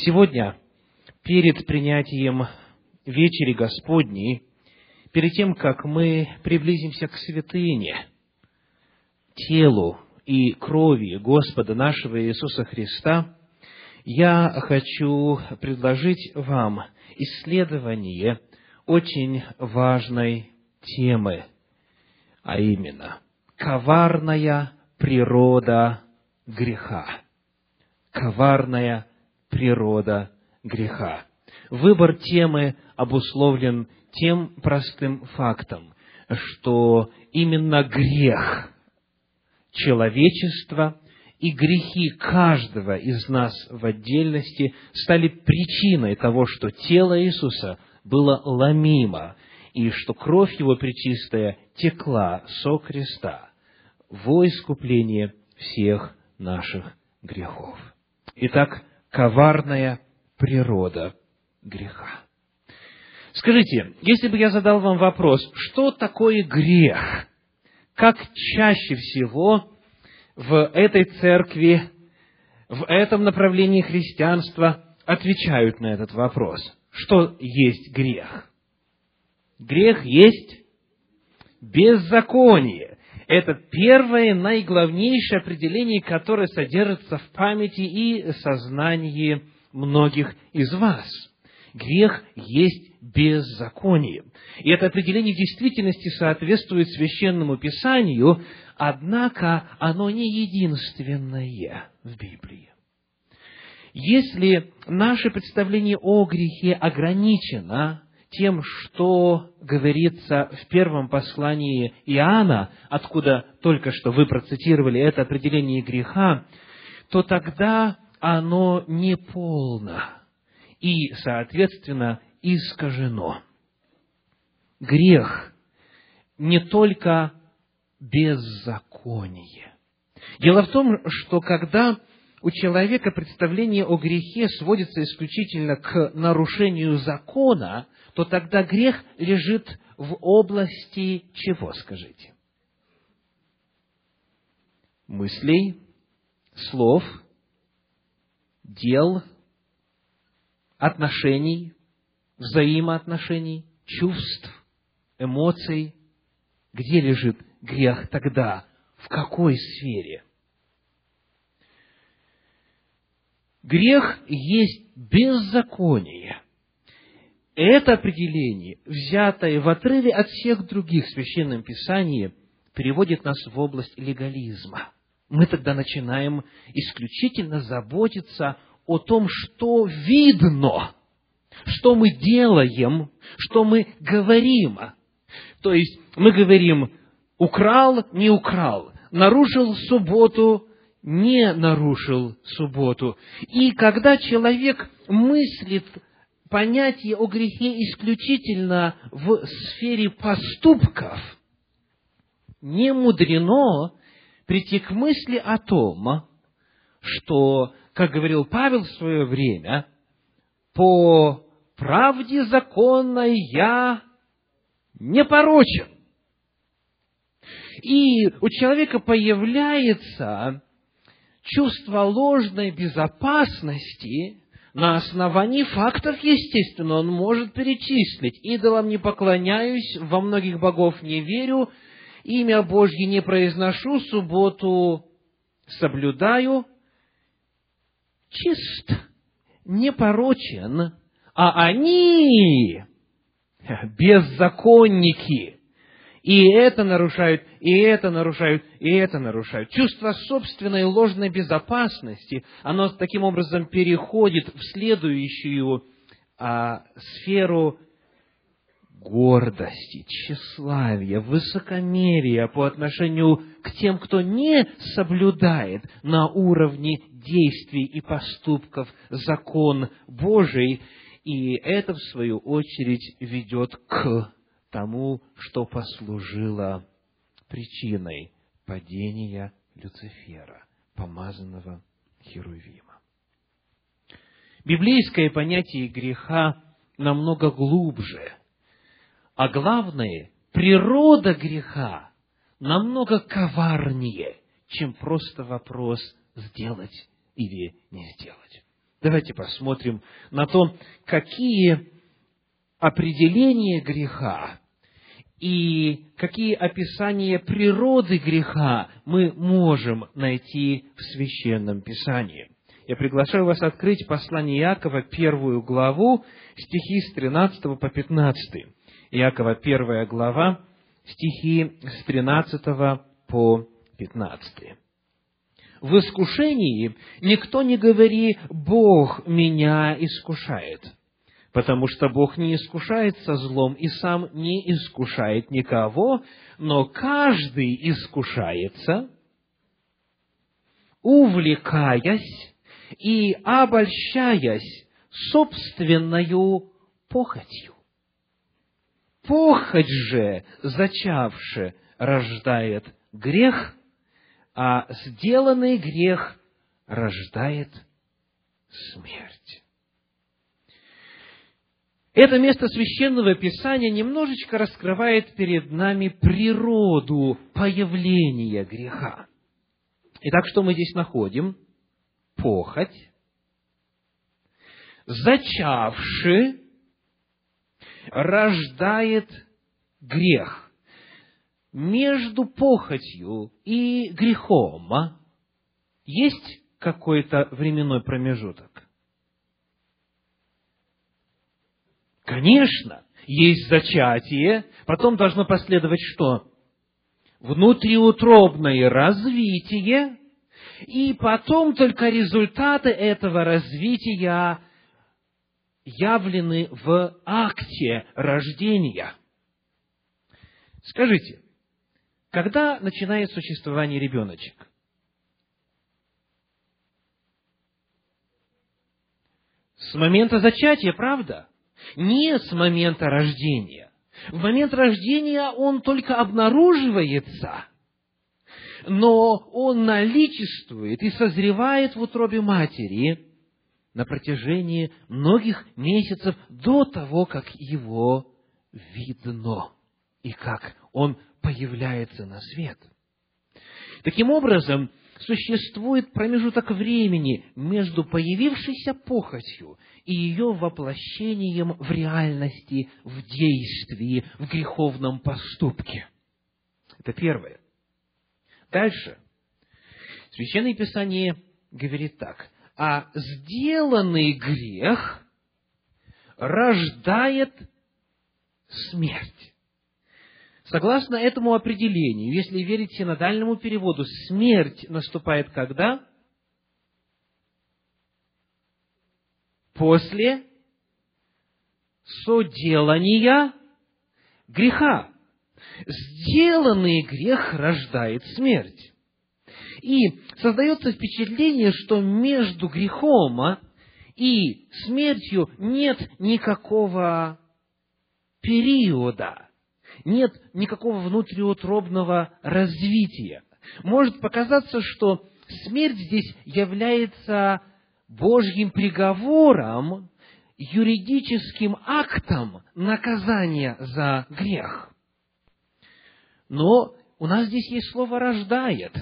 Сегодня, перед принятием вечери Господней, перед тем, как мы приблизимся к святыне, телу и крови Господа нашего Иисуса Христа, я хочу предложить вам исследование очень важной темы, а именно коварная природа греха. Коварная природа греха. Выбор темы обусловлен тем простым фактом, что именно грех человечества и грехи каждого из нас в отдельности стали причиной того, что тело Иисуса было ломимо, и что кровь Его пречистая текла со креста во искупление всех наших грехов. Итак, коварная природа греха. Скажите, если бы я задал вам вопрос, что такое грех? Как чаще всего в этой церкви, в этом направлении христианства отвечают на этот вопрос? Что есть грех? Грех есть беззаконие. Это первое, наиглавнейшее определение, которое содержится в памяти и сознании многих из вас. Грех есть беззаконие. И это определение в действительности соответствует священному писанию, однако оно не единственное в Библии. Если наше представление о грехе ограничено тем, что говорится в первом послании Иоанна, откуда только что вы процитировали это определение греха, то тогда оно неполно и, соответственно, искажено. Грех не только беззаконие. Дело в том, что когда у человека представление о грехе сводится исключительно к нарушению закона, то тогда грех лежит в области чего, скажите? Мыслей, слов, дел, отношений, взаимоотношений, чувств, эмоций. Где лежит грех тогда? В какой сфере? Грех есть беззаконие. Это определение, взятое в отрыве от всех других в Священном Писании, переводит нас в область легализма. Мы тогда начинаем исключительно заботиться о том, что видно, что мы делаем, что мы говорим. То есть мы говорим, украл, не украл, нарушил субботу, не нарушил субботу. И когда человек мыслит понятие о грехе исключительно в сфере поступков, не мудрено прийти к мысли о том, что, как говорил Павел в свое время, по правде законной я непорочен. И у человека появляется чувство ложной безопасности на основании фактов, естественно, он может перечислить. Идолам не поклоняюсь, во многих богов не верю, имя Божье не произношу, субботу соблюдаю. Чист, непорочен, а они беззаконники – и это нарушают, и это нарушают, и это нарушают. Чувство собственной ложной безопасности, оно таким образом переходит в следующую а, сферу гордости, тщеславия, высокомерия по отношению к тем, кто не соблюдает на уровне действий и поступков закон Божий, и это, в свою очередь, ведет к тому, что послужило причиной падения Люцифера, помазанного Херувима. Библейское понятие греха намного глубже, а главное, природа греха намного коварнее, чем просто вопрос сделать или не сделать. Давайте посмотрим на то, какие определения греха и какие описания природы греха мы можем найти в Священном Писании. Я приглашаю вас открыть послание Иакова, первую главу, стихи с 13 по 15. Иакова, первая глава, стихи с 13 по 15. В искушении никто не говори «Бог меня искушает», потому что Бог не искушается злом и сам не искушает никого, но каждый искушается, увлекаясь и обольщаясь собственною похотью. Похоть же, зачавши, рождает грех, а сделанный грех рождает смерть. Это место священного писания немножечко раскрывает перед нами природу появления греха. Итак, что мы здесь находим? Похоть, зачавши, рождает грех. Между похотью и грехом есть какой-то временной промежуток? Конечно, есть зачатие, потом должно последовать что? Внутриутробное развитие, и потом только результаты этого развития явлены в акте рождения. Скажите, когда начинает существование ребеночек? С момента зачатия, правда? Не с момента рождения. В момент рождения он только обнаруживается, но он наличествует и созревает в утробе матери на протяжении многих месяцев до того, как его видно и как он появляется на свет. Таким образом, существует промежуток времени между появившейся похотью и ее воплощением в реальности, в действии, в греховном поступке. Это первое. Дальше. Священное Писание говорит так. А сделанный грех рождает смерть. Согласно этому определению, если верить синодальному переводу, смерть наступает когда? После соделания греха. Сделанный грех рождает смерть. И создается впечатление, что между грехом и смертью нет никакого периода нет никакого внутриутробного развития. Может показаться, что смерть здесь является Божьим приговором, юридическим актом наказания за грех. Но у нас здесь есть слово «рождает».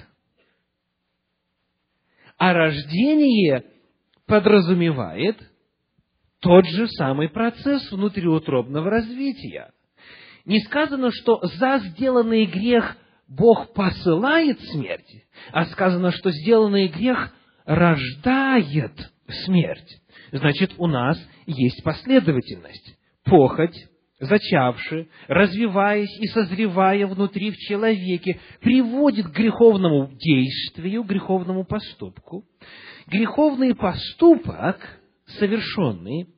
А рождение подразумевает тот же самый процесс внутриутробного развития не сказано, что за сделанный грех Бог посылает смерть, а сказано, что сделанный грех рождает смерть. Значит, у нас есть последовательность. Похоть, зачавши, развиваясь и созревая внутри в человеке, приводит к греховному действию, греховному поступку. Греховный поступок, совершенный,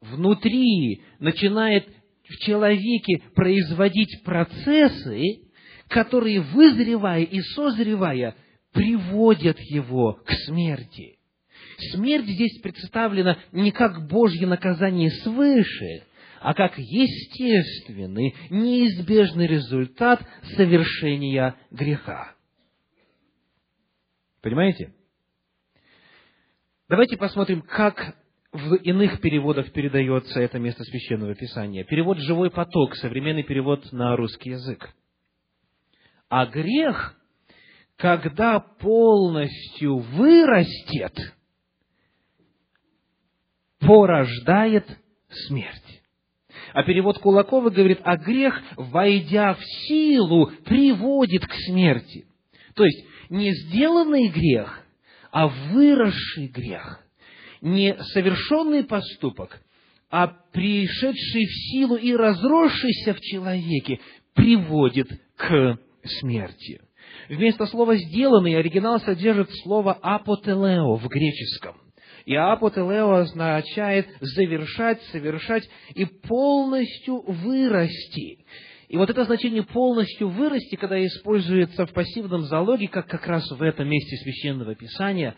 внутри начинает в человеке производить процессы, которые, вызревая и созревая, приводят его к смерти. Смерть здесь представлена не как Божье наказание свыше, а как естественный, неизбежный результат совершения греха. Понимаете? Давайте посмотрим, как в иных переводах передается это место священного писания. Перевод «живой поток», современный перевод на русский язык. А грех, когда полностью вырастет, порождает смерть. А перевод Кулакова говорит, а грех, войдя в силу, приводит к смерти. То есть, не сделанный грех, а выросший грех. Не совершенный поступок, а пришедший в силу и разросшийся в человеке приводит к смерти. Вместо слова «сделанный» оригинал содержит слово «апотелео» в греческом. И апотелео означает завершать, совершать и полностью вырасти. И вот это значение полностью вырасти, когда используется в пассивном залоге, как как раз в этом месте Священного Писания,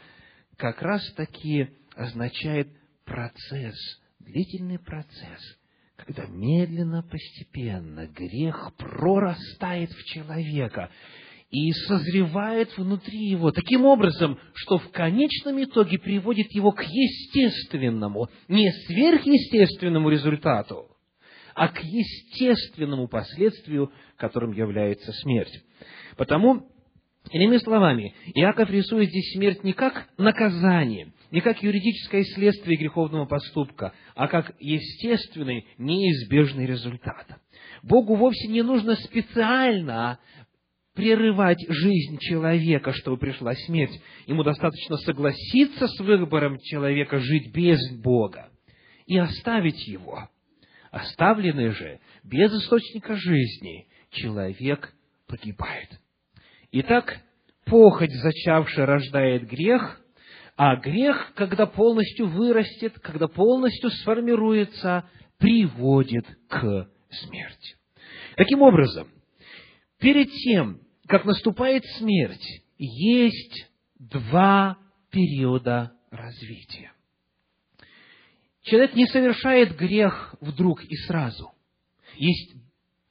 как раз таки означает процесс, длительный процесс, когда медленно, постепенно грех прорастает в человека и созревает внутри его таким образом, что в конечном итоге приводит его к естественному, не сверхъестественному результату, а к естественному последствию, которым является смерть. Потому, иными словами, Иаков рисует здесь смерть не как наказание, не как юридическое следствие греховного поступка, а как естественный, неизбежный результат. Богу вовсе не нужно специально прерывать жизнь человека, чтобы пришла смерть. Ему достаточно согласиться с выбором человека жить без Бога и оставить его. Оставленный же без источника жизни человек погибает. Итак, похоть, зачавшая, рождает грех, а грех, когда полностью вырастет, когда полностью сформируется, приводит к смерти. Таким образом, перед тем, как наступает смерть, есть два периода развития. Человек не совершает грех вдруг и сразу. Есть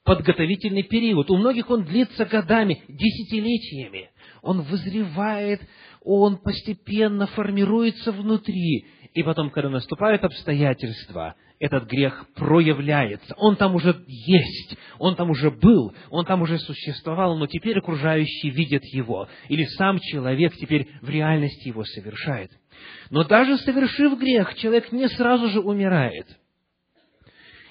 подготовительный период. У многих он длится годами, десятилетиями. Он вызревает, он постепенно формируется внутри. И потом, когда наступают обстоятельства, этот грех проявляется. Он там уже есть, он там уже был, он там уже существовал, но теперь окружающие видят его. Или сам человек теперь в реальности его совершает. Но даже совершив грех, человек не сразу же умирает.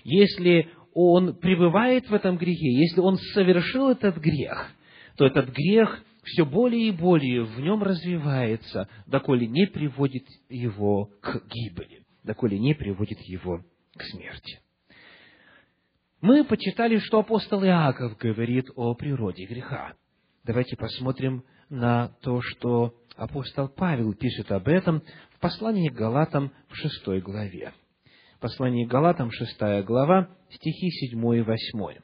Если он пребывает в этом грехе, если он совершил этот грех, то этот грех все более и более в нем развивается, доколе не приводит его к гибели, доколе не приводит его к смерти. Мы почитали, что апостол Иаков говорит о природе греха. Давайте посмотрим на то, что апостол Павел пишет об этом в послании к Галатам в шестой главе. Послание к Галатам, шестая глава, стихи седьмой и восьмой.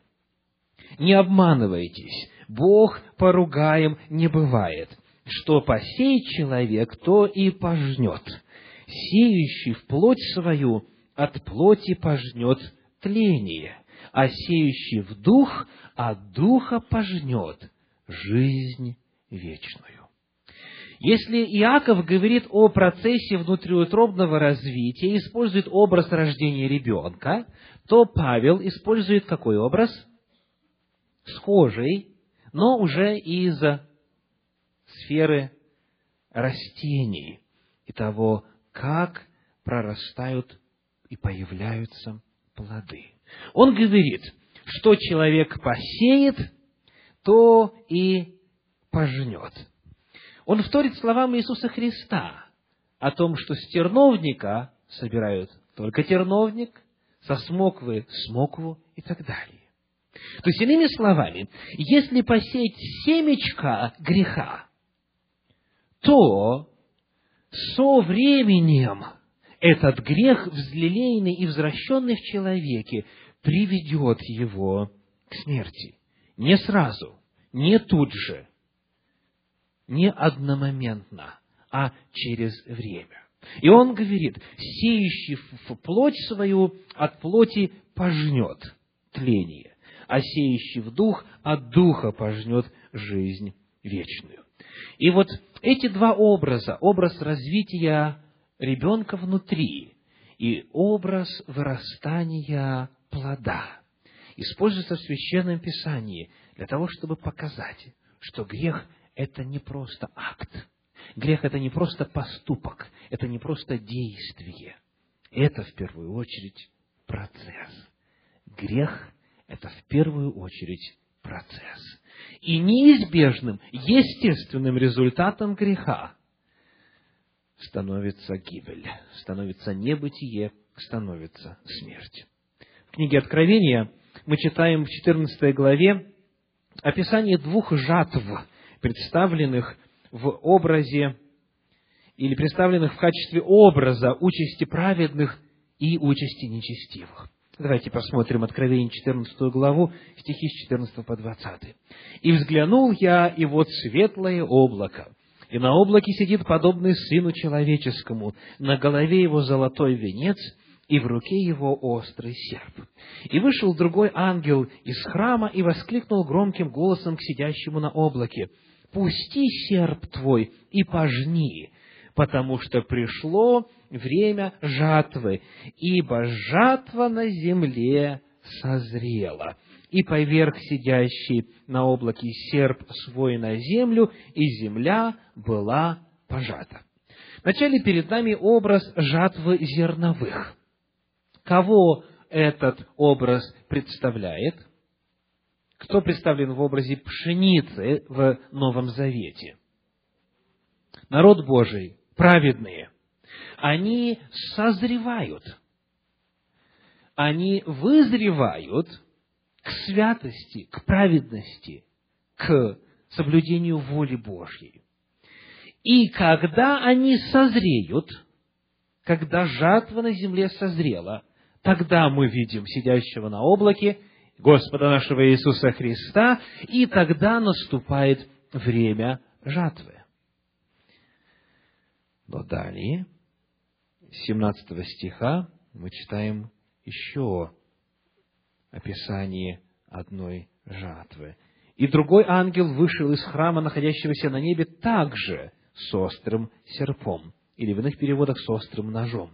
«Не обманывайтесь, Бог поругаем не бывает. Что посеет человек, то и пожнет. Сеющий в плоть свою от плоти пожнет тление, а сеющий в дух от духа пожнет жизнь вечную. Если Иаков говорит о процессе внутриутробного развития, использует образ рождения ребенка, то Павел использует какой образ? Схожий но уже из сферы растений и того, как прорастают и появляются плоды. Он говорит, что человек посеет, то и пожнет. Он вторит словам Иисуса Христа о том, что с терновника собирают только терновник, со смоквы – смокву и так далее. То есть, иными словами, если посеять семечко греха, то со временем этот грех, взлелеянный и возвращенный в человеке, приведет его к смерти. Не сразу, не тут же, не одномоментно, а через время. И он говорит, сеющий в плоть свою от плоти пожнет тление а сеющий в дух от духа пожнет жизнь вечную. И вот эти два образа, образ развития ребенка внутри и образ вырастания плода, используются в Священном Писании для того, чтобы показать, что грех – это не просто акт, грех – это не просто поступок, это не просто действие, это в первую очередь процесс. Грех – это в первую очередь процесс. И неизбежным, естественным результатом греха становится гибель, становится небытие, становится смерть. В книге Откровения мы читаем в 14 главе описание двух жатв, представленных в образе или представленных в качестве образа участи праведных и участи нечестивых. Давайте посмотрим Откровение 14 главу, стихи с 14 по 20. «И взглянул я, и вот светлое облако, и на облаке сидит подобный Сыну Человеческому, на голове его золотой венец, и в руке его острый серп. И вышел другой ангел из храма и воскликнул громким голосом к сидящему на облаке, «Пусти серп твой и пожни, потому что пришло время жатвы, ибо жатва на земле созрела. И поверх сидящий на облаке серп свой на землю, и земля была пожата. Вначале перед нами образ жатвы зерновых. Кого этот образ представляет? Кто представлен в образе пшеницы в Новом Завете? Народ Божий, праведные, они созревают, они вызревают к святости, к праведности, к соблюдению воли Божьей. И когда они созреют, когда жатва на земле созрела, тогда мы видим сидящего на облаке Господа нашего Иисуса Христа, и тогда наступает время жатвы. Но далее, 17 стиха, мы читаем еще описание одной жатвы. «И другой ангел вышел из храма, находящегося на небе, также с острым серпом» или в иных переводах с острым ножом.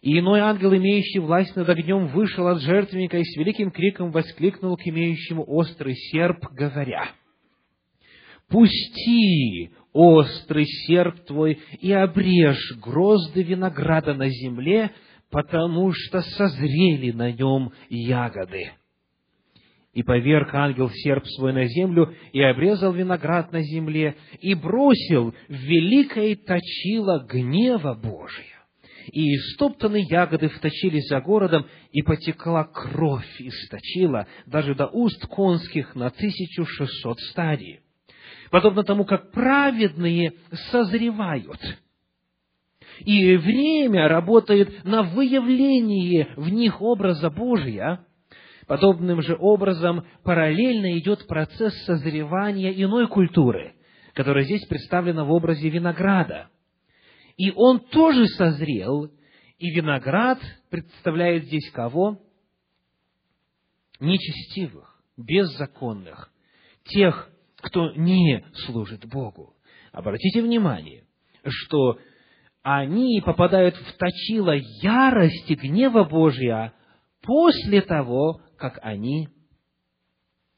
И иной ангел, имеющий власть над огнем, вышел от жертвенника и с великим криком воскликнул к имеющему острый серп, говоря, «Пусти, острый серп твой, и обрежь грозды винограда на земле, потому что созрели на нем ягоды». И поверг ангел серп свой на землю, и обрезал виноград на земле, и бросил в великое точило гнева Божия. И истоптанные ягоды вточились за городом, и потекла кровь из точила, даже до уст конских на тысячу шестьсот стадий. Подобно тому, как праведные созревают – и время работает на выявление в них образа Божия, Подобным же образом параллельно идет процесс созревания иной культуры, которая здесь представлена в образе винограда. И он тоже созрел, и виноград представляет здесь кого? Нечестивых, беззаконных, тех, кто не служит Богу. Обратите внимание, что они попадают в точило ярости гнева Божия после того, как они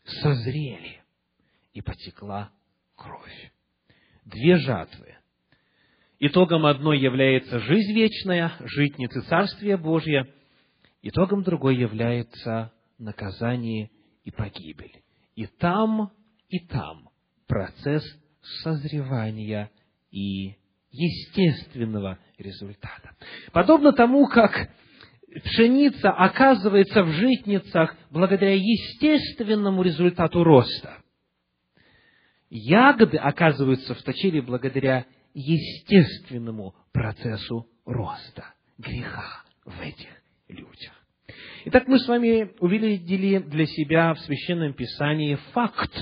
созрели, и потекла кровь. Две жатвы. Итогом одной является жизнь вечная, житницы Царствия Божье, итогом другой является наказание и погибель. И там, и там процесс созревания и естественного результата. Подобно тому, как пшеница оказывается в житницах благодаря естественному результату роста. Ягоды оказываются в точиле благодаря естественному процессу роста греха в этих людях. Итак, мы с вами увидели для себя в Священном Писании факт,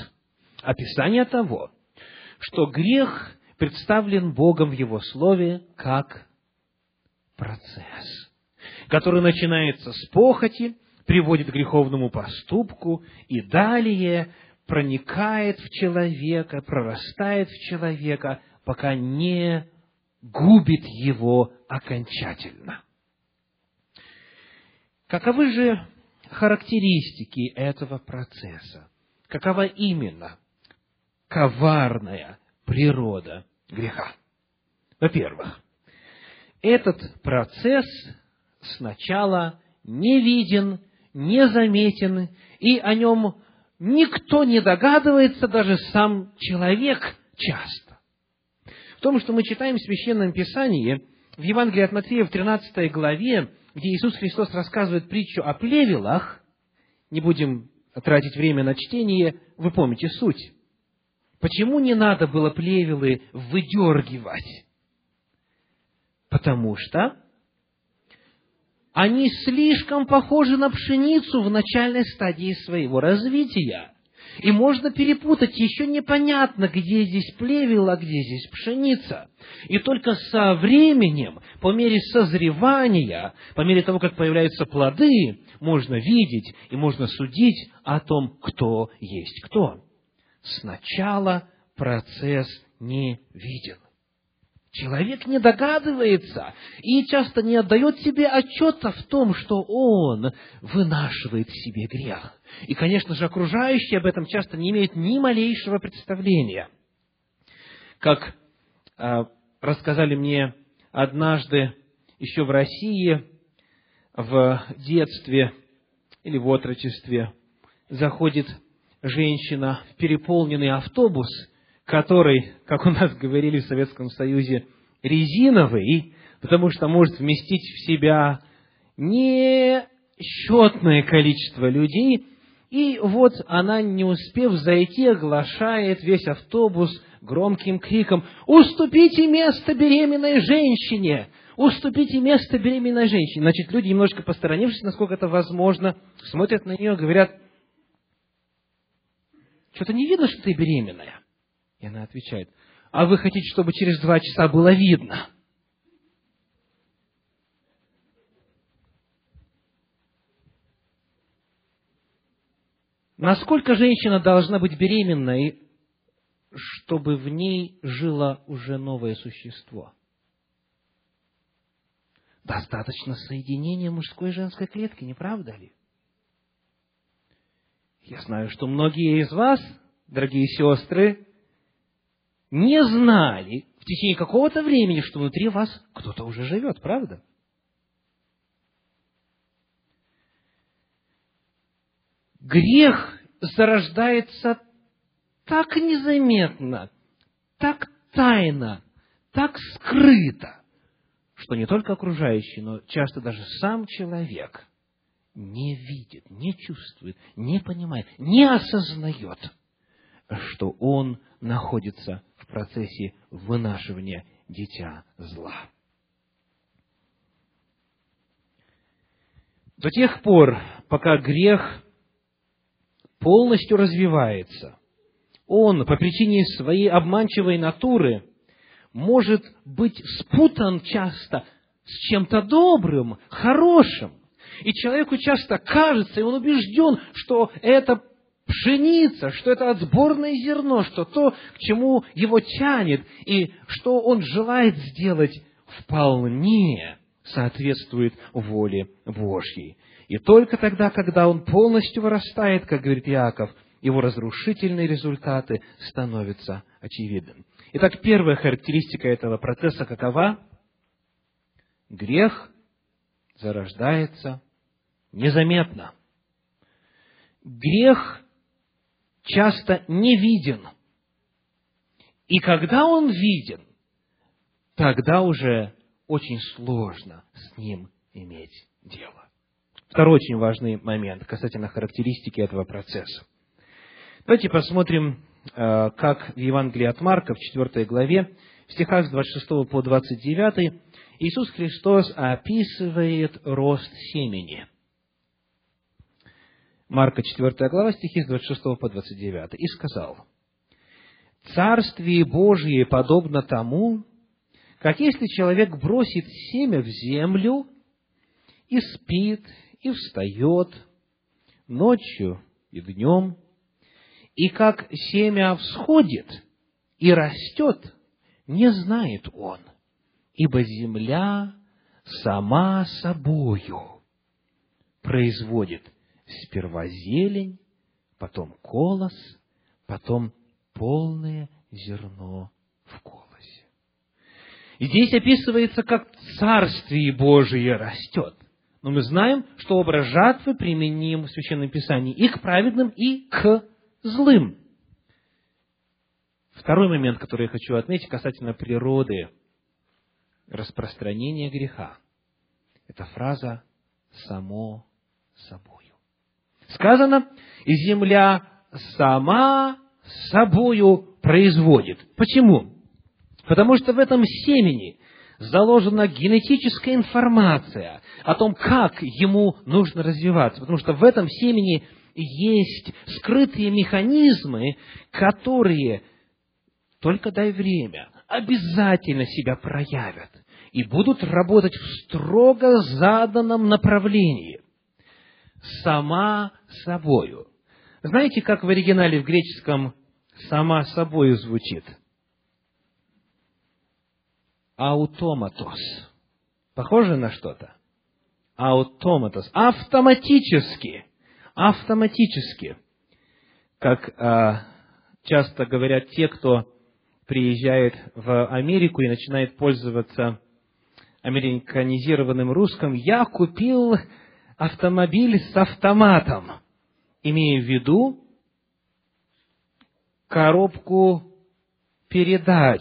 описание того, что грех представлен Богом в Его Слове как процесс который начинается с похоти, приводит к греховному поступку и далее проникает в человека, прорастает в человека, пока не губит его окончательно. Каковы же характеристики этого процесса? Какова именно коварная природа греха? Во-первых, этот процесс сначала не виден, не заметен, и о нем никто не догадывается, даже сам человек часто. В том, что мы читаем в Священном Писании, в Евангелии от Матфея в 13 главе, где Иисус Христос рассказывает притчу о плевелах, не будем тратить время на чтение, вы помните суть. Почему не надо было плевелы выдергивать? Потому что они слишком похожи на пшеницу в начальной стадии своего развития. И можно перепутать, еще непонятно, где здесь плевел, а где здесь пшеница. И только со временем, по мере созревания, по мере того, как появляются плоды, можно видеть и можно судить о том, кто есть кто. Сначала процесс не виден. Человек не догадывается и часто не отдает себе отчета в том, что он вынашивает в себе грех. И, конечно же, окружающие об этом часто не имеют ни малейшего представления. Как э, рассказали мне однажды еще в России, в детстве или в отрочестве, заходит женщина в переполненный автобус – который, как у нас говорили в Советском Союзе, резиновый, потому что может вместить в себя несчетное количество людей, и вот она, не успев зайти, оглашает весь автобус громким криком «Уступите место беременной женщине! Уступите место беременной женщине!» Значит, люди, немножко посторонившись, насколько это возможно, смотрят на нее, говорят, что-то не видно, что ты беременная. И она отвечает, а вы хотите, чтобы через два часа было видно? Насколько женщина должна быть беременной, чтобы в ней жило уже новое существо? Достаточно соединения мужской и женской клетки, не правда ли? Я знаю, что многие из вас, дорогие сестры, не знали в течение какого-то времени, что внутри вас кто-то уже живет, правда? Грех зарождается так незаметно, так тайно, так скрыто, что не только окружающий, но часто даже сам человек не видит, не чувствует, не понимает, не осознает, что он находится в процессе вынашивания дитя зла. До тех пор, пока грех полностью развивается, он по причине своей обманчивой натуры может быть спутан часто с чем-то добрым, хорошим. И человеку часто кажется, и он убежден, что это пшеница, что это отсборное зерно, что то, к чему его тянет, и что он желает сделать, вполне соответствует воле Божьей. И только тогда, когда он полностью вырастает, как говорит Иаков, его разрушительные результаты становятся очевидны. Итак, первая характеристика этого процесса какова? Грех зарождается незаметно. Грех часто не виден. И когда он виден, тогда уже очень сложно с ним иметь дело. Второй очень важный момент касательно характеристики этого процесса. Давайте посмотрим, э, как в Евангелии от Марка в 4 главе, в стихах с 26 по 29, Иисус Христос описывает рост семени – Марка 4 глава, стихи с 26 по 29. «И сказал, «Царствие Божие подобно тому, как если человек бросит семя в землю и спит, и встает ночью и днем, и как семя всходит и растет, не знает он, ибо земля сама собою производит сперва зелень, потом колос, потом полное зерно в колосе. Здесь описывается, как Царствие Божие растет. Но мы знаем, что образ жатвы применим в Священном Писании и к праведным, и к злым. Второй момент, который я хочу отметить касательно природы распространения греха. Это фраза «само собою». Сказано, и земля сама собою производит. Почему? Потому что в этом семени заложена генетическая информация о том, как ему нужно развиваться. Потому что в этом семени есть скрытые механизмы, которые, только дай время, обязательно себя проявят и будут работать в строго заданном направлении. Сама собою. Знаете, как в оригинале в греческом «сама собою» звучит? Аутоматос. Похоже на что-то? Аутоматос. Автоматически. Автоматически. Как а, часто говорят те, кто приезжает в Америку и начинает пользоваться американизированным русским, я купил автомобиль с автоматом, имея в виду коробку передач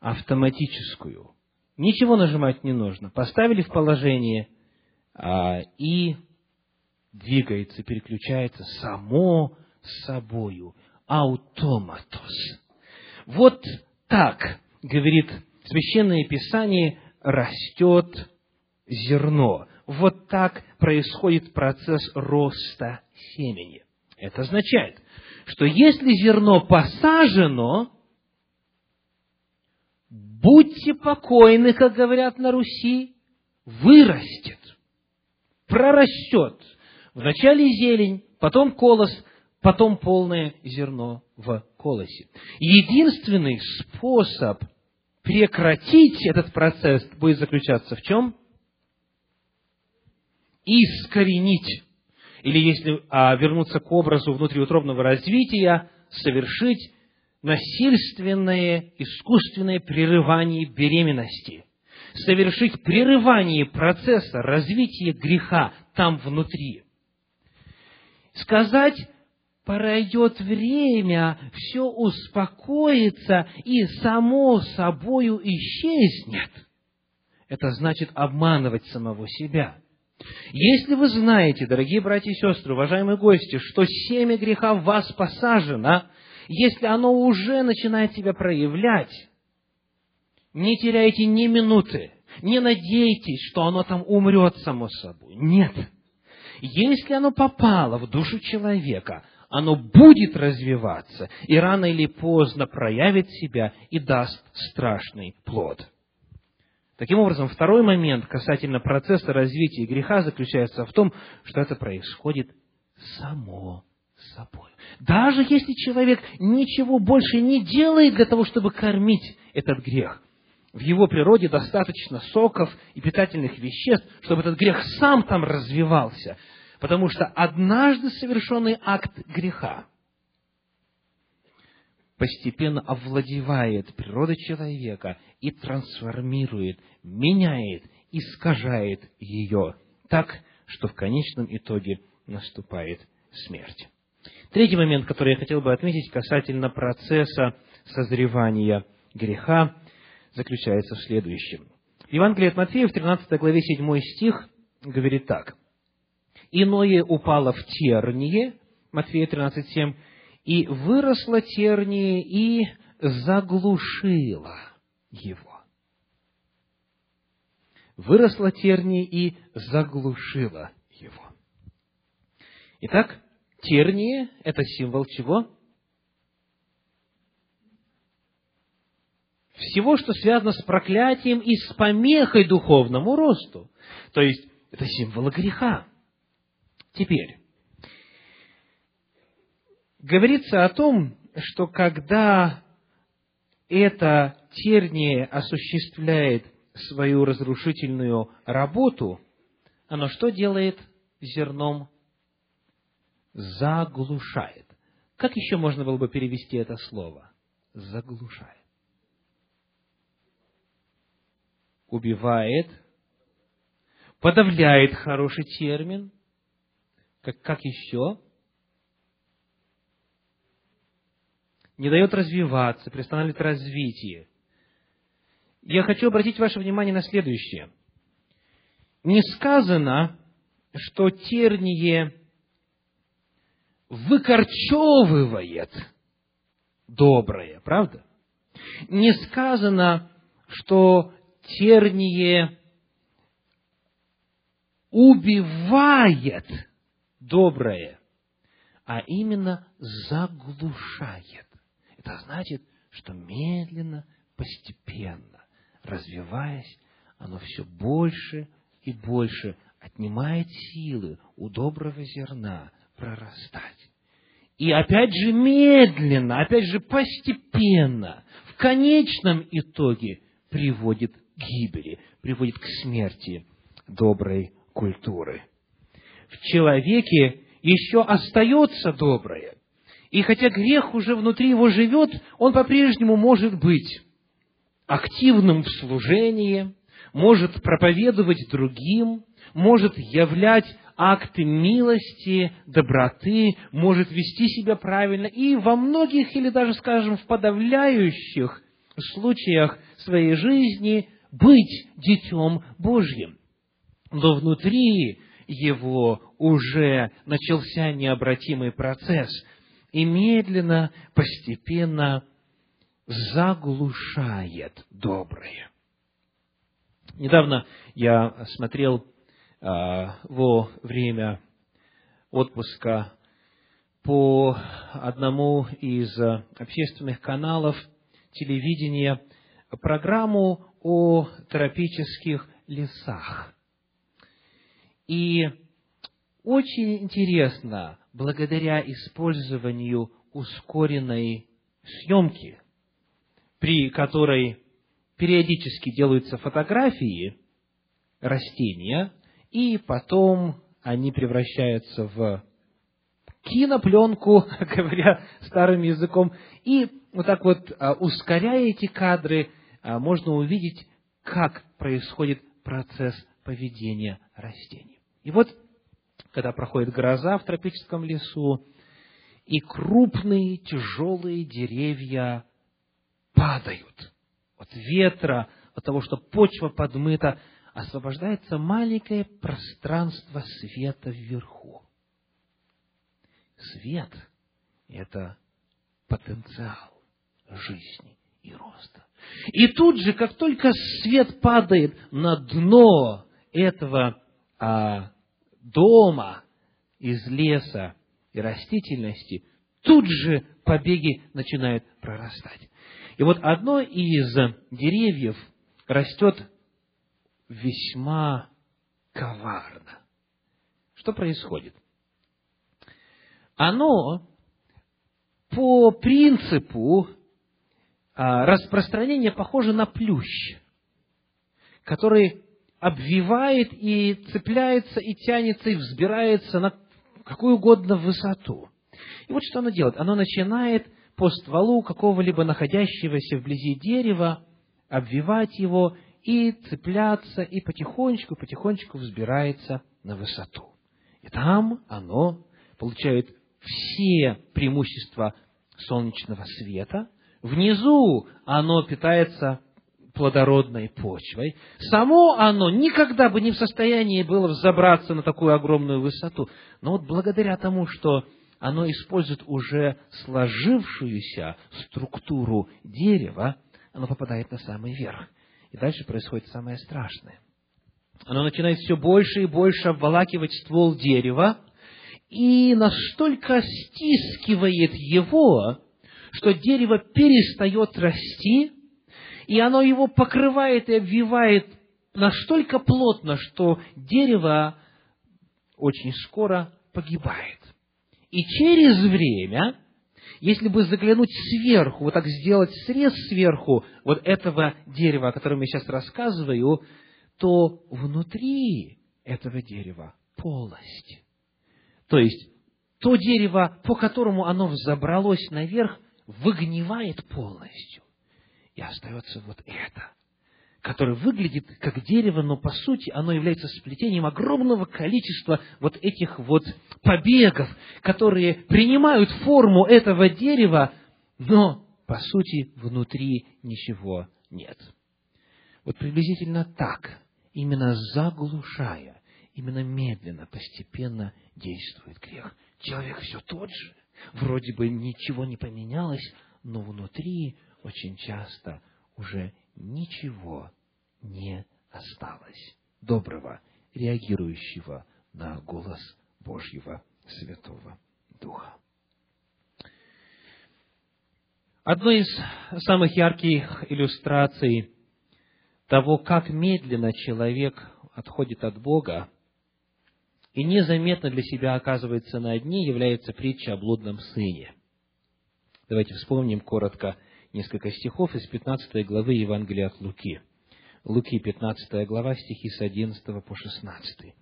автоматическую. Ничего нажимать не нужно. Поставили в положение а, и двигается, переключается само собою. Аутоматос. Вот так, говорит Священное Писание, растет зерно. Вот так происходит процесс роста семени. Это означает, что если зерно посажено, будьте покойны, как говорят на Руси, вырастет, прорастет. Вначале зелень, потом колос, потом полное зерно в колосе. Единственный способ прекратить этот процесс будет заключаться в чем? Искоренить. Или если а, вернуться к образу внутриутробного развития, совершить насильственное, искусственное прерывание беременности. Совершить прерывание процесса развития греха там внутри. Сказать, пройдет время, все успокоится и само собою исчезнет. Это значит обманывать самого себя. Если вы знаете, дорогие братья и сестры, уважаемые гости, что семя греха в вас посажено, если оно уже начинает себя проявлять, не теряйте ни минуты, не надейтесь, что оно там умрет само собой. Нет. Если оно попало в душу человека, оно будет развиваться и рано или поздно проявит себя и даст страшный плод. Таким образом, второй момент касательно процесса развития греха заключается в том, что это происходит само собой. Даже если человек ничего больше не делает для того, чтобы кормить этот грех, в его природе достаточно соков и питательных веществ, чтобы этот грех сам там развивался. Потому что однажды совершенный акт греха постепенно овладевает природой человека и трансформирует, меняет, искажает ее так, что в конечном итоге наступает смерть. Третий момент, который я хотел бы отметить касательно процесса созревания греха, заключается в следующем. Евангелие от Матфея в 13 главе 7 стих говорит так. «Иное упало в терние», Матфея 13, 7, «и выросло терние и заглушило его». Выросло терние и заглушило его. Итак, Тернии – это символ чего? Всего, что связано с проклятием и с помехой духовному росту. То есть, это символ греха. Теперь, говорится о том, что когда это терние осуществляет свою разрушительную работу, оно что делает зерном заглушает. Как еще можно было бы перевести это слово? Заглушает. Убивает, подавляет хороший термин. Как, как еще? Не дает развиваться, приостанавливает развитие. Я хочу обратить ваше внимание на следующее. Не сказано, что терние выкорчевывает доброе, правда? Не сказано, что терние убивает доброе, а именно заглушает. Это значит, что медленно, постепенно, развиваясь, оно все больше и больше отнимает силы у доброго зерна прорастать. И опять же медленно, опять же постепенно, в конечном итоге приводит к гибели, приводит к смерти доброй культуры. В человеке еще остается доброе. И хотя грех уже внутри его живет, он по-прежнему может быть активным в служении, может проповедовать другим, может являть акты милости, доброты, может вести себя правильно. И во многих или даже, скажем, в подавляющих случаях своей жизни быть детем Божьим. Но внутри его уже начался необратимый процесс, и медленно, постепенно заглушает доброе. Недавно я смотрел а, во время отпуска по одному из общественных каналов телевидения программу о тропических лесах. И очень интересно, благодаря использованию ускоренной съемки, при которой периодически делаются фотографии растения, и потом они превращаются в кинопленку, говоря старым языком, и вот так вот, а, ускоряя эти кадры, а, можно увидеть, как происходит процесс поведения растений. И вот, когда проходит гроза в тропическом лесу, и крупные тяжелые деревья падают от ветра, от того, что почва подмыта, освобождается маленькое пространство света вверху. Свет – это потенциал жизни и роста. И тут же, как только свет падает на дно этого а, дома, из леса и растительности, тут же побеги начинают прорастать. И вот одно из деревьев растет весьма коварно. Что происходит? Оно по принципу а, распространения похоже на плющ, который обвивает и цепляется, и тянется, и взбирается на какую угодно высоту. И вот что оно делает. Оно начинает по стволу какого-либо находящегося вблизи дерева обвивать его и цепляться, и потихонечку, потихонечку взбирается на высоту. И там оно получает все преимущества солнечного света. Внизу оно питается плодородной почвой, само оно никогда бы не в состоянии было взобраться на такую огромную высоту. Но вот благодаря тому, что оно использует уже сложившуюся структуру дерева, оно попадает на самый верх. И дальше происходит самое страшное. Оно начинает все больше и больше обволакивать ствол дерева, и настолько стискивает его, что дерево перестает расти, и оно его покрывает и обвивает настолько плотно, что дерево очень скоро погибает. И через время, если бы заглянуть сверху, вот так сделать срез сверху вот этого дерева, о котором я сейчас рассказываю, то внутри этого дерева полость. То есть, то дерево, по которому оно взобралось наверх, выгнивает полностью и остается вот это, которое выглядит как дерево, но по сути оно является сплетением огромного количества вот этих вот побегов, которые принимают форму этого дерева, но по сути внутри ничего нет. Вот приблизительно так, именно заглушая, именно медленно, постепенно действует грех. Человек все тот же, вроде бы ничего не поменялось, но внутри очень часто уже ничего не осталось доброго, реагирующего на голос Божьего Святого Духа. Одной из самых ярких иллюстраций того, как медленно человек отходит от Бога и незаметно для себя оказывается на дне, является притча о блудном сыне. Давайте вспомним коротко несколько стихов из 15 главы Евангелия от Луки. Луки, 15 глава, стихи с 11 по 16.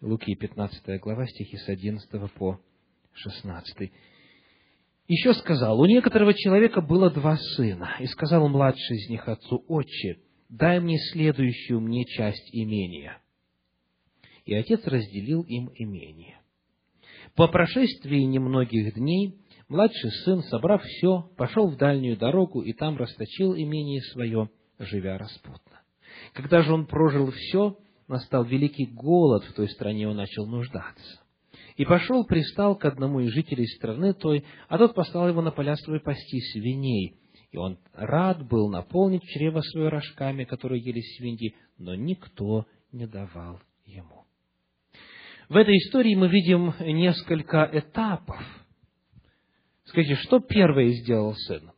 Луки, 15 глава, стихи с 11 по 16. Еще сказал, у некоторого человека было два сына, и сказал младший из них отцу, «Отче, дай мне следующую мне часть имения». И отец разделил им имение. По прошествии немногих дней Младший сын, собрав все, пошел в дальнюю дорогу и там расточил имение свое, живя распутно. Когда же он прожил все, настал великий голод в той стране, он начал нуждаться. И пошел, пристал к одному из жителей страны той, а тот послал его на поля свои пасти свиней. И он рад был наполнить чрево свое рожками, которые ели свиньи, но никто не давал ему. В этой истории мы видим несколько этапов – Скажите, что первое сделал сын?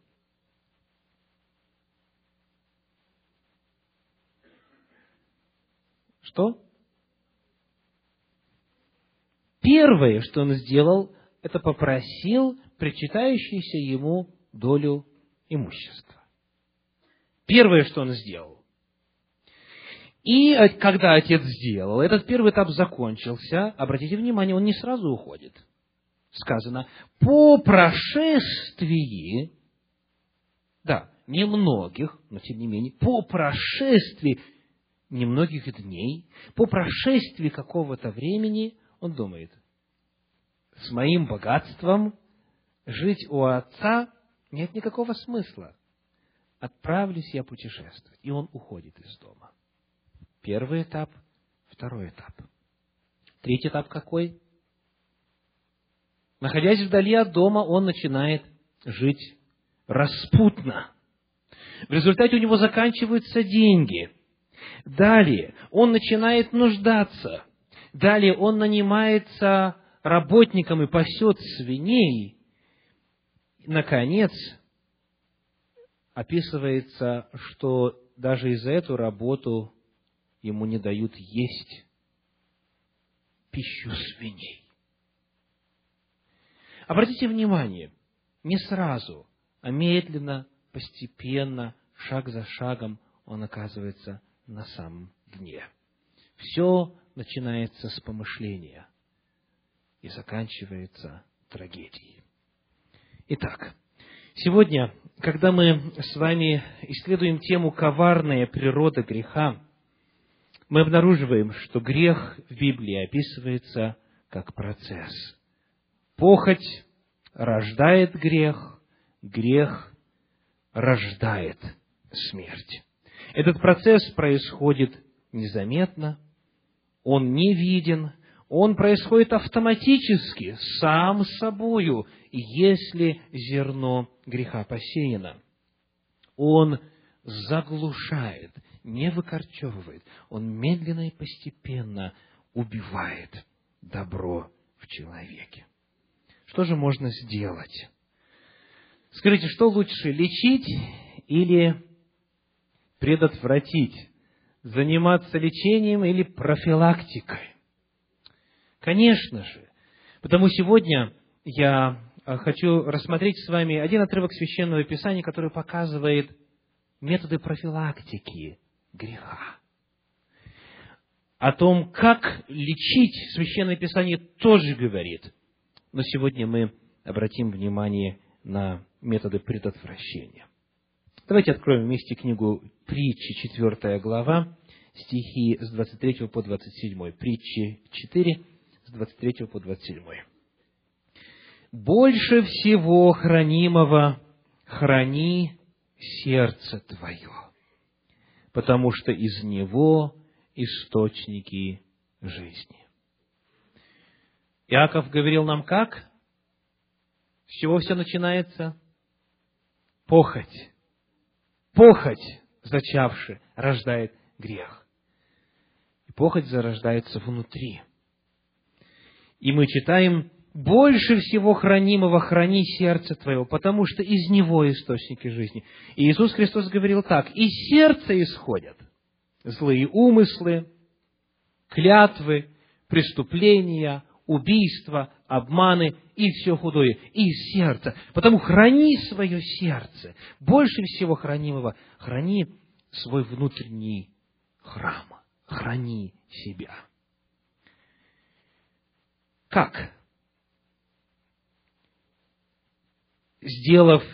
Что? Первое, что он сделал, это попросил причитающуюся ему долю имущества. Первое, что он сделал. И когда отец сделал, этот первый этап закончился, обратите внимание, он не сразу уходит – сказано, по прошествии, да, немногих, но тем не менее, по прошествии немногих дней, по прошествии какого-то времени, он думает, с моим богатством жить у отца нет никакого смысла. Отправлюсь я путешествовать. И он уходит из дома. Первый этап, второй этап. Третий этап какой? Находясь вдали от дома, он начинает жить распутно. В результате у него заканчиваются деньги. Далее он начинает нуждаться. Далее он нанимается работником и пасет свиней. наконец, описывается, что даже и за эту работу ему не дают есть пищу свиней. Обратите внимание, не сразу, а медленно, постепенно, шаг за шагом он оказывается на самом дне. Все начинается с помышления и заканчивается трагедией. Итак, сегодня, когда мы с вами исследуем тему «Коварная природа греха», мы обнаруживаем, что грех в Библии описывается как процесс – Похоть рождает грех, грех рождает смерть. Этот процесс происходит незаметно, он не виден, он происходит автоматически, сам собою, если зерно греха посеяно. Он заглушает, не выкорчевывает, он медленно и постепенно убивает добро в человеке. Что же можно сделать? Скажите, что лучше, лечить или предотвратить? Заниматься лечением или профилактикой? Конечно же. Потому сегодня я а, хочу рассмотреть с вами один отрывок Священного Писания, который показывает методы профилактики греха. О том, как лечить Священное Писание тоже говорит – но сегодня мы обратим внимание на методы предотвращения. Давайте откроем вместе книгу Притчи, 4 глава, стихи с 23 по 27. Притчи 4, с 23 по 27. «Больше всего хранимого храни сердце твое, потому что из него источники жизни». Иаков говорил нам как? С чего все начинается? Похоть. Похоть, зачавши, рождает грех. И похоть зарождается внутри. И мы читаем, больше всего хранимого храни сердце твое, потому что из него источники жизни. И Иисус Христос говорил так, из сердца исходят злые умыслы, клятвы, преступления, убийства, обманы и все худое из сердца. Потому храни свое сердце. Больше всего хранимого храни свой внутренний храм. Храни себя. Как? Сделав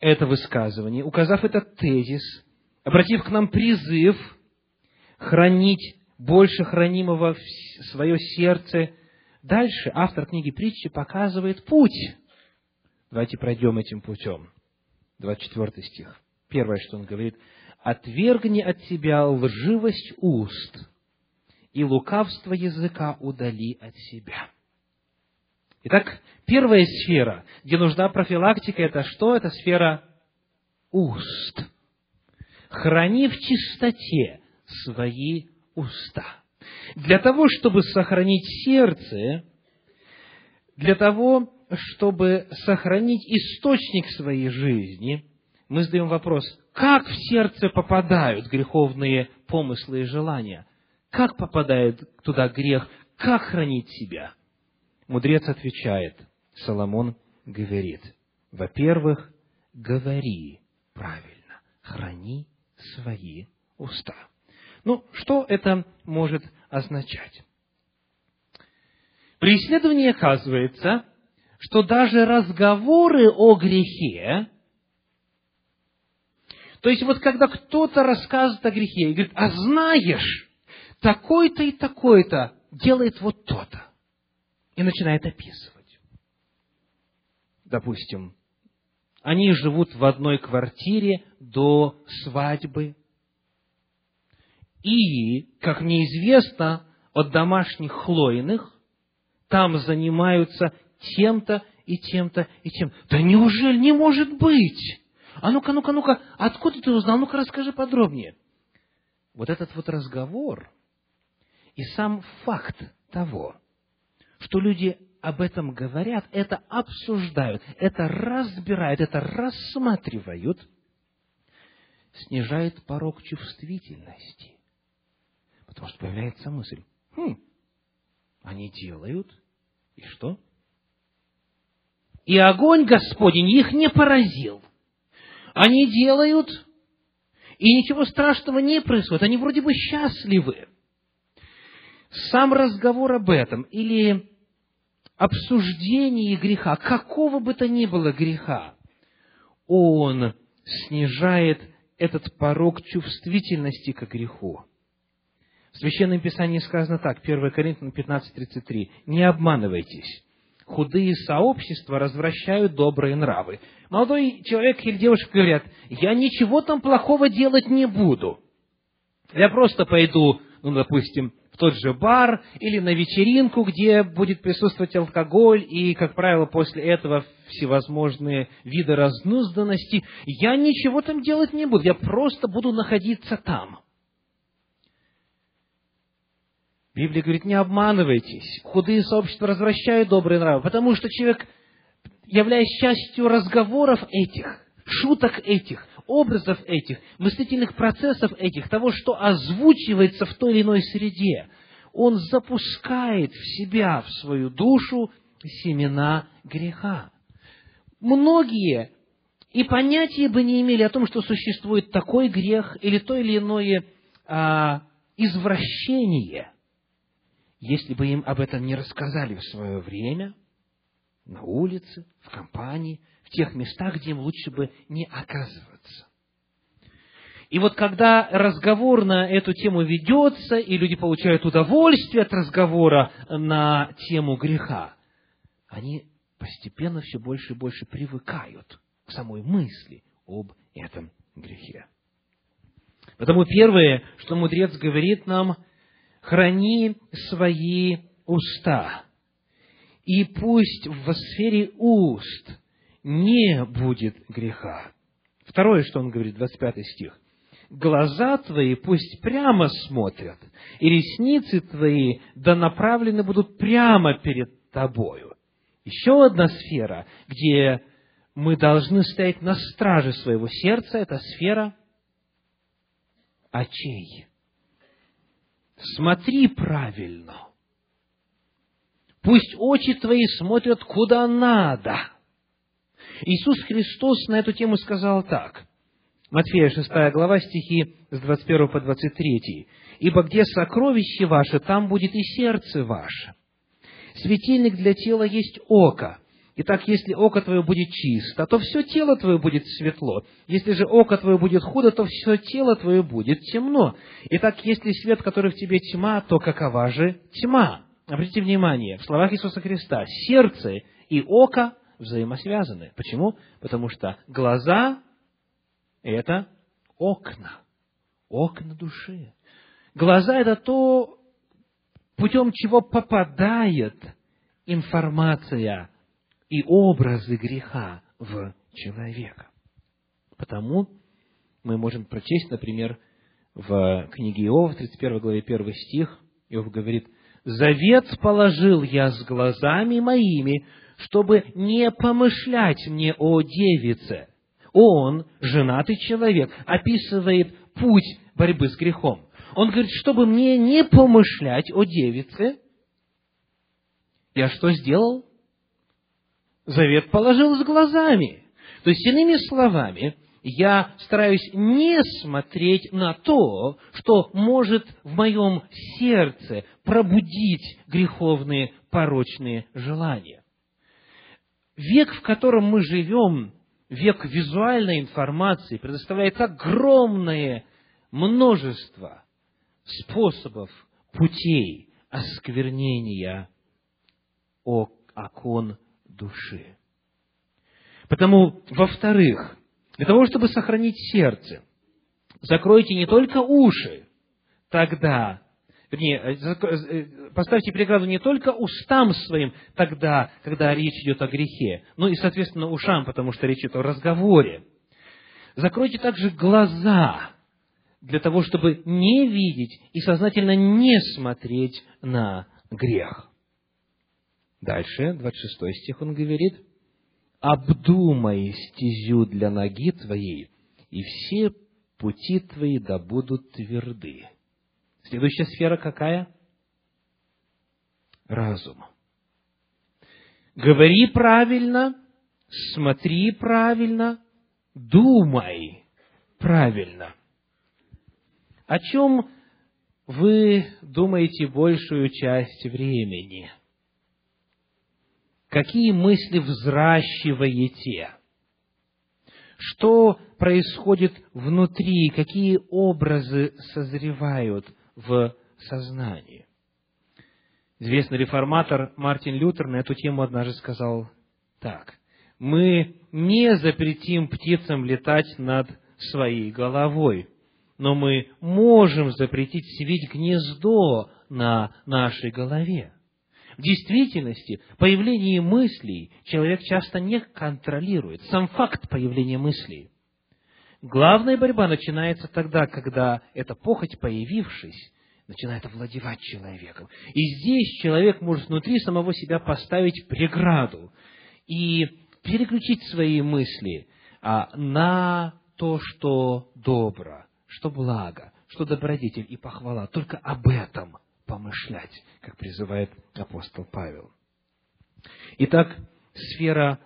это высказывание, указав этот тезис, обратив к нам призыв хранить больше хранимого в свое сердце, дальше автор книги притчи показывает путь. Давайте пройдем этим путем. 24 стих. Первое, что он говорит, «Отвергни от себя лживость уст, и лукавство языка удали от себя». Итак, первая сфера, где нужна профилактика, это что? Это сфера уст. Храни в чистоте свои уста. Для того, чтобы сохранить сердце, для того, чтобы сохранить источник своей жизни, мы задаем вопрос, как в сердце попадают греховные помыслы и желания? Как попадает туда грех? Как хранить себя? Мудрец отвечает, Соломон говорит, во-первых, говори правильно, храни свои уста. Ну, что это может означать? При исследовании оказывается, что даже разговоры о грехе, то есть вот когда кто-то рассказывает о грехе и говорит, а знаешь, такой-то и такой-то делает вот то-то, и начинает описывать. Допустим, они живут в одной квартире до свадьбы, и, как мне известно, от домашних хлойных там занимаются тем-то и тем-то и тем. Да неужели не может быть? А ну-ка, ну-ка, ну-ка, откуда ты узнал? Ну-ка, расскажи подробнее. Вот этот вот разговор и сам факт того, что люди об этом говорят, это обсуждают, это разбирают, это рассматривают, снижает порог чувствительности. Потому что появляется мысль, хм, они делают, и что? И огонь Господень их не поразил. Они делают, и ничего страшного не происходит. Они вроде бы счастливы. Сам разговор об этом или обсуждение греха, какого бы то ни было греха, он снижает этот порог чувствительности к греху. В Священном Писании сказано так, 1 Коринфянам 15.33, «Не обманывайтесь, худые сообщества развращают добрые нравы». Молодой человек или девушка говорят, «Я ничего там плохого делать не буду. Я просто пойду, ну, допустим, в тот же бар или на вечеринку, где будет присутствовать алкоголь и, как правило, после этого всевозможные виды разнузданности. Я ничего там делать не буду, я просто буду находиться там». Библия говорит, не обманывайтесь. Худые сообщества развращают добрые нравы, потому что человек, являясь частью разговоров этих, шуток этих, образов этих, мыслительных процессов этих, того, что озвучивается в той или иной среде, он запускает в себя, в свою душу семена греха. Многие и понятия бы не имели о том, что существует такой грех или то или иное а, извращение – если бы им об этом не рассказали в свое время, на улице, в компании, в тех местах, где им лучше бы не оказываться. И вот когда разговор на эту тему ведется, и люди получают удовольствие от разговора на тему греха, они постепенно все больше и больше привыкают к самой мысли об этом грехе. Потому первое, что мудрец говорит нам, храни свои уста, и пусть в сфере уст не будет греха. Второе, что он говорит, 25 стих. Глаза твои пусть прямо смотрят, и ресницы твои да направлены будут прямо перед тобою. Еще одна сфера, где мы должны стоять на страже своего сердца, это сфера очей. Смотри правильно. Пусть очи твои смотрят куда надо. Иисус Христос на эту тему сказал так. Матфея 6 глава, стихи с 21 по 23. «Ибо где сокровище ваше, там будет и сердце ваше. Светильник для тела есть око. Итак, если око твое будет чисто, то все тело твое будет светло. Если же око твое будет худо, то все тело твое будет темно. Итак, если свет, который в тебе тьма, то какова же тьма? Обратите внимание, в словах Иисуса Христа сердце и око взаимосвязаны. Почему? Потому что глаза – это окна, окна души. Глаза – это то, путем чего попадает информация и образы греха в человека. Потому мы можем прочесть, например, в книге Иова, в 31 главе 1 стих, Иов говорит, «Завет положил я с глазами моими, чтобы не помышлять мне о девице». Он, женатый человек, описывает путь борьбы с грехом. Он говорит, чтобы мне не помышлять о девице, я что сделал? Завет положил с глазами. То есть, иными словами, я стараюсь не смотреть на то, что может в моем сердце пробудить греховные порочные желания. Век, в котором мы живем, век визуальной информации, предоставляет огромное множество способов, путей осквернения окон души. Потому, во-вторых, для того, чтобы сохранить сердце, закройте не только уши, тогда, вернее, э, э, поставьте преграду не только устам своим тогда, когда речь идет о грехе, но и, соответственно, ушам, потому что речь идет о разговоре. Закройте также глаза, для того, чтобы не видеть и сознательно не смотреть на грех. Дальше, 26 стих он говорит, «Обдумай стезю для ноги твоей, и все пути твои да будут тверды». Следующая сфера какая? Разум. Говори правильно, смотри правильно, думай правильно. О чем вы думаете большую часть времени? Какие мысли взращиваете? Что происходит внутри? Какие образы созревают в сознании? Известный реформатор Мартин Лютер на эту тему однажды сказал так. Мы не запретим птицам летать над своей головой, но мы можем запретить свить гнездо на нашей голове. В действительности, появление мыслей человек часто не контролирует. Сам факт появления мыслей. Главная борьба начинается тогда, когда эта похоть, появившись, начинает овладевать человеком. И здесь человек может внутри самого себя поставить преграду и переключить свои мысли а, на то, что добро, что благо, что добродетель и похвала. Только об этом помышлять, как призывает апостол Павел. Итак, сфера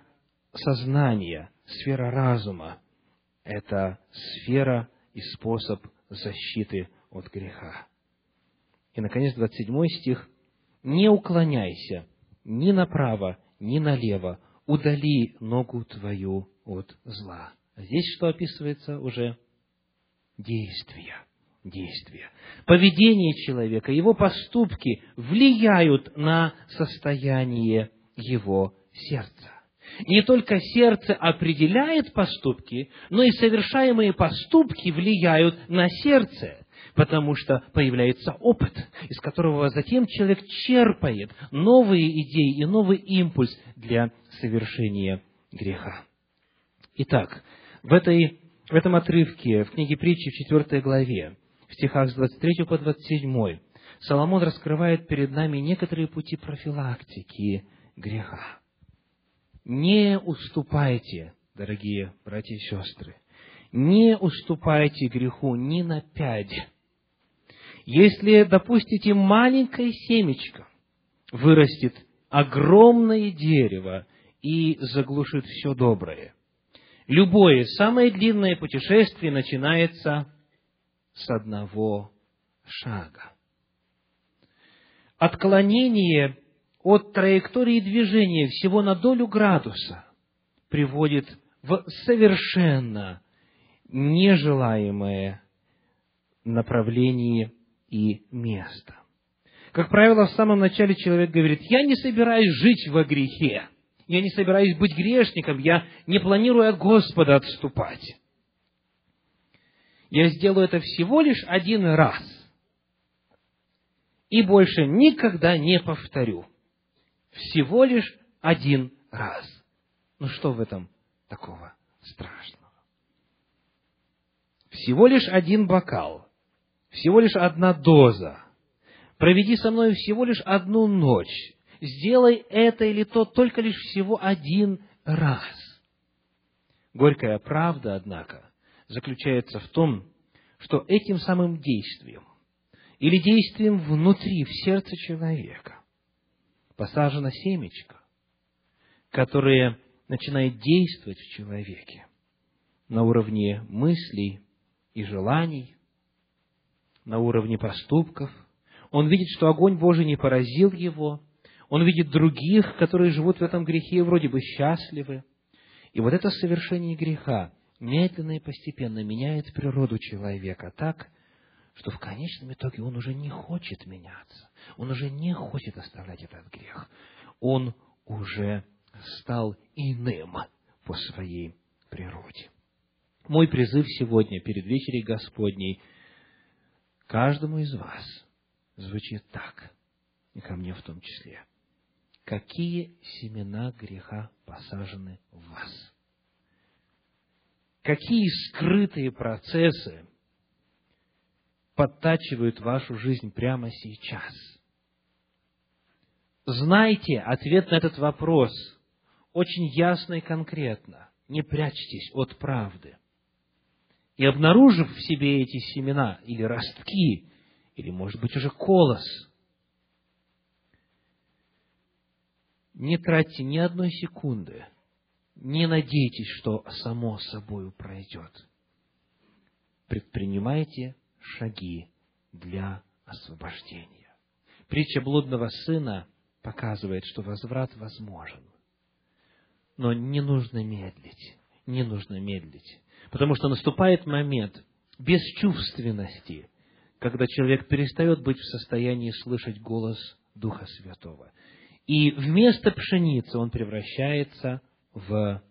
сознания, сфера разума – это сфера и способ защиты от греха. И, наконец, 27 стих. «Не уклоняйся ни направо, ни налево, удали ногу твою от зла. Здесь что описывается уже? Действия. Действия. Поведение человека, его поступки влияют на состояние его сердца. Не только сердце определяет поступки, но и совершаемые поступки влияют на сердце потому что появляется опыт, из которого затем человек черпает новые идеи и новый импульс для совершения греха. Итак, в, этой, в этом отрывке, в книге притчи в 4 главе, в стихах с 23 по 27, Соломон раскрывает перед нами некоторые пути профилактики греха. Не уступайте, дорогие братья и сестры, не уступайте греху ни на пять. Если допустите маленькое семечко, вырастет огромное дерево и заглушит все доброе. Любое самое длинное путешествие начинается с одного шага. Отклонение от траектории движения всего на долю градуса приводит в совершенно нежелаемое направление и место. Как правило, в самом начале человек говорит, я не собираюсь жить во грехе, я не собираюсь быть грешником, я не планирую от Господа отступать. Я сделаю это всего лишь один раз. И больше никогда не повторю. Всего лишь один раз. Ну что в этом такого страшного? Всего лишь один бокал всего лишь одна доза. Проведи со мной всего лишь одну ночь. Сделай это или то только лишь всего один раз. Горькая правда, однако, заключается в том, что этим самым действием или действием внутри, в сердце человека, посажено семечко, которое начинает действовать в человеке на уровне мыслей и желаний, на уровне поступков. Он видит, что огонь Божий не поразил его. Он видит других, которые живут в этом грехе и вроде бы счастливы. И вот это совершение греха медленно и постепенно меняет природу человека так, что в конечном итоге он уже не хочет меняться. Он уже не хочет оставлять этот грех. Он уже стал иным по своей природе. Мой призыв сегодня перед вечерей Господней – каждому из вас звучит так, и ко мне в том числе. Какие семена греха посажены в вас? Какие скрытые процессы подтачивают вашу жизнь прямо сейчас? Знайте ответ на этот вопрос очень ясно и конкретно. Не прячьтесь от правды и обнаружив в себе эти семена или ростки, или, может быть, уже колос, не тратьте ни одной секунды, не надейтесь, что само собою пройдет. Предпринимайте шаги для освобождения. Притча блудного сына показывает, что возврат возможен. Но не нужно медлить, не нужно медлить. Потому что наступает момент бесчувственности, когда человек перестает быть в состоянии слышать голос Духа Святого. И вместо пшеницы он превращается в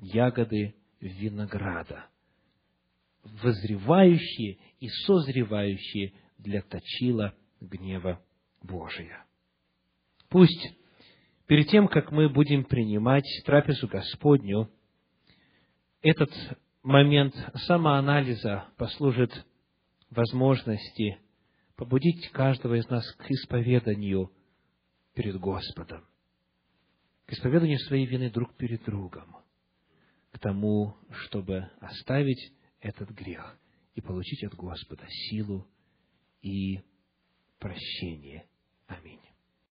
ягоды винограда, возревающие и созревающие для точила гнева Божия. Пусть перед тем, как мы будем принимать трапезу Господню, этот момент самоанализа послужит возможности побудить каждого из нас к исповеданию перед Господом, к исповеданию своей вины друг перед другом, к тому, чтобы оставить этот грех и получить от Господа силу и прощение. Аминь.